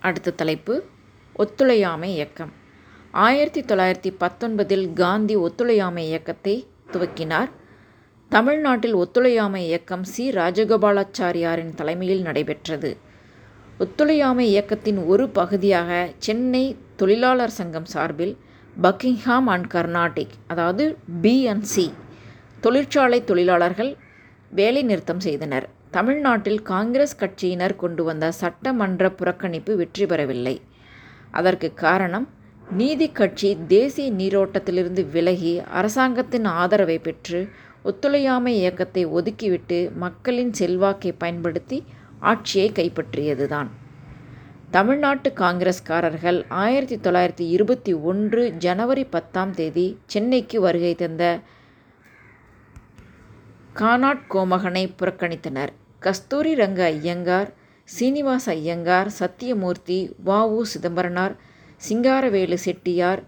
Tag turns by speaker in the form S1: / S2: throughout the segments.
S1: அடுத்த தலைப்பு ஒத்துழையாமை இயக்கம். ஆயிரத்தி தொள்ளாயிரத்தி பத்தொன்பதில் காந்தி ஒத்துழையாமை இயக்கத்தை துவக்கினார். தமிழ்நாட்டில் ஒத்துழையாமை இயக்கம் சி. ராஜகோபாலாச்சாரியாரின் தலைமையில் நடைபெற்றது. ஒத்துழையாமை இயக்கத்தின் ஒரு பகுதியாக சென்னை தொழிலாளர் சங்கம் சார்பில் பக்கிங்ஹாம் அண்ட் கர்நாடிக் அதாவது பிஎன்சி தொழிற்சாலை தொழிலாளர்கள் வேலை நிறுத்தம் செய்தனர். தமிழ்நாட்டில் காங்கிரஸ் கட்சியினர் கொண்டு வந்த சட்டமன்ற புறக்கணிப்பு வெற்றி பெறவில்லை. அதற்கு காரணம் நீதி கட்சி தேசிய நீரோட்டத்திலிருந்து விலகி அரசாங்கத்தின் ஆதரவை பெற்று ஒத்துழையாமை இயக்கத்தை ஒதுக்கிவிட்டு மக்களின் செல்வாக்கை பயன்படுத்தி ஆட்சியை கைப்பற்றியதுதான். தமிழ்நாட்டு காங்கிரஸ்காரர்கள் ஆயிரத்தி தொள்ளாயிரத்தி இருபத்தி ஒன்று ஜனவரி பத்தாம் தேதி சென்னைக்கு வருகை தந்த கானாட் கோமகனை புறக்கணித்தனர். கஸ்தூரி ரங்க ஐயங்கார் சீனிவாச ஐயங்கார் சத்தியமூர்த்தி வ. உ. சிதம்பரனார் சிங்காரவேலு செட்டியார்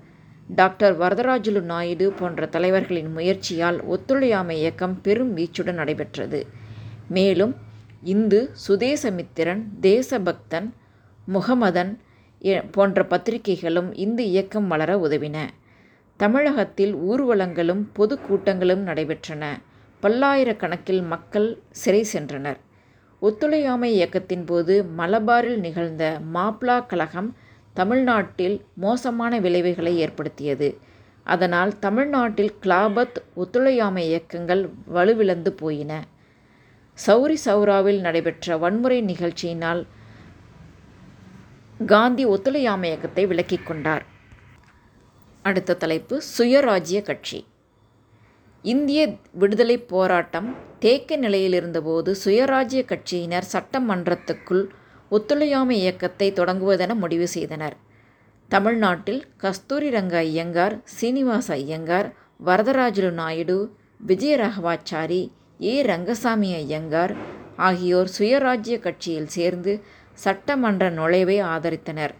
S1: டாக்டர் வரதராஜுலு நாயுடு போன்ற தலைவர்களின் முயற்சியால் ஒத்துழையாமை இயக்கம் பெரும் வீச்சுடன் நடைபெற்றது. மேலும் இந்து சுதேசமித்திரன் தேசபக்தன் முகமதன் போன்ற பத்திரிகைகளும் இந்து இயக்கம் வளர உதவின. தமிழகத்தில் ஊர்வலங்களும் பொதுக்கூட்டங்களும் நடைபெற்றன. பல்லாயிரக்கணக்கில் மக்கள் சிறை சென்றனர். ஒத்துழையாமை இயக்கத்தின் போது மலபாரில் நிகழ்ந்த மாப்ளா கழகம் தமிழ்நாட்டில் மோசமான விளைவுகளை ஏற்படுத்தியது. அதனால் தமிழ்நாட்டில் கிளாபத் ஒத்துழையாமை இயக்கங்கள் வலுவிழந்து போயின. சௌரி சௌராவில் நடைபெற்ற வன்முறை நிகழ்ச்சியினால் காந்தி ஒத்துழையாமை இயக்கத்தை விலக்கிக் கொண்டார். அடுத்த தலைப்பு சுயராஜ்ய கட்சி. இந்திய விடுதலை போராட்டம் தேக்க நிலையில் இருந்தபோது சுயராஜ்ய கட்சியினர் சட்டமன்றத்துக்குள் ஒத்துழையாமை இயக்கத்தை தொடங்குவதென முடிவு செய்தனர். தமிழ்நாட்டில் கஸ்தூரி ரங்க ஐயங்கார் சீனிவாச ஐயங்கார் வரதராஜுலு நாயுடு விஜயராகவாச்சாரி ஏ ரங்கசாமி ஐயங்கார் ஆகியோர் சுயராஜ்ய கட்சியில் சேர்ந்து சட்டமன்ற நுழைவை ஆதரித்தனர்.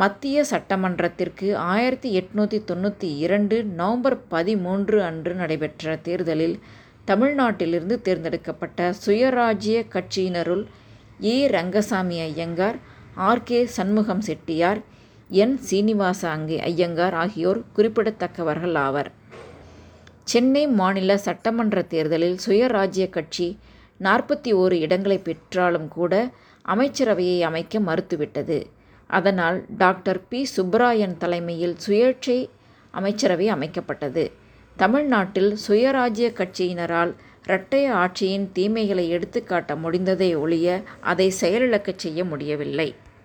S1: மத்திய சட்டமன்றத்திற்கு ஆயிரத்தி எட்நூற்றி தொண்ணூற்றி இரண்டு நவம்பர் பதிமூன்று அன்று நடைபெற்ற தேர்தலில் தமிழ்நாட்டிலிருந்து தேர்ந்தெடுக்கப்பட்ட Swarajya கட்சியினருள் A. Rangaswami Iyengar R. K. Shanmugam Chettiar N. Srinivasa அங்கே ஐயங்கார் ஆகியோர் குறிப்பிடத்தக்கவர்கள் ஆவர். சென்னை மாநில சட்டமன்ற தேர்தலில் சுயராஜ்ய கட்சி நாற்பத்தி ஓரு இடங்களை பெற்றாலும் கூட அமைச்சரவையை அமைக்க மறுத்துவிட்டது. அதனால் டாக்டர் பி. சுப்பராயன் தலைமையில் சுயேட்சை அமைச்சரவை அமைக்கப்பட்டது. தமிழ்நாட்டில் சுயராஜ்ய கட்சியினரால் இரட்டை ஆட்சியின் தீமைகளை எடுத்துக்காட்ட முடிந்ததை ஒழிய அதை செயலிழக்கச் செய்ய முடியவில்லை.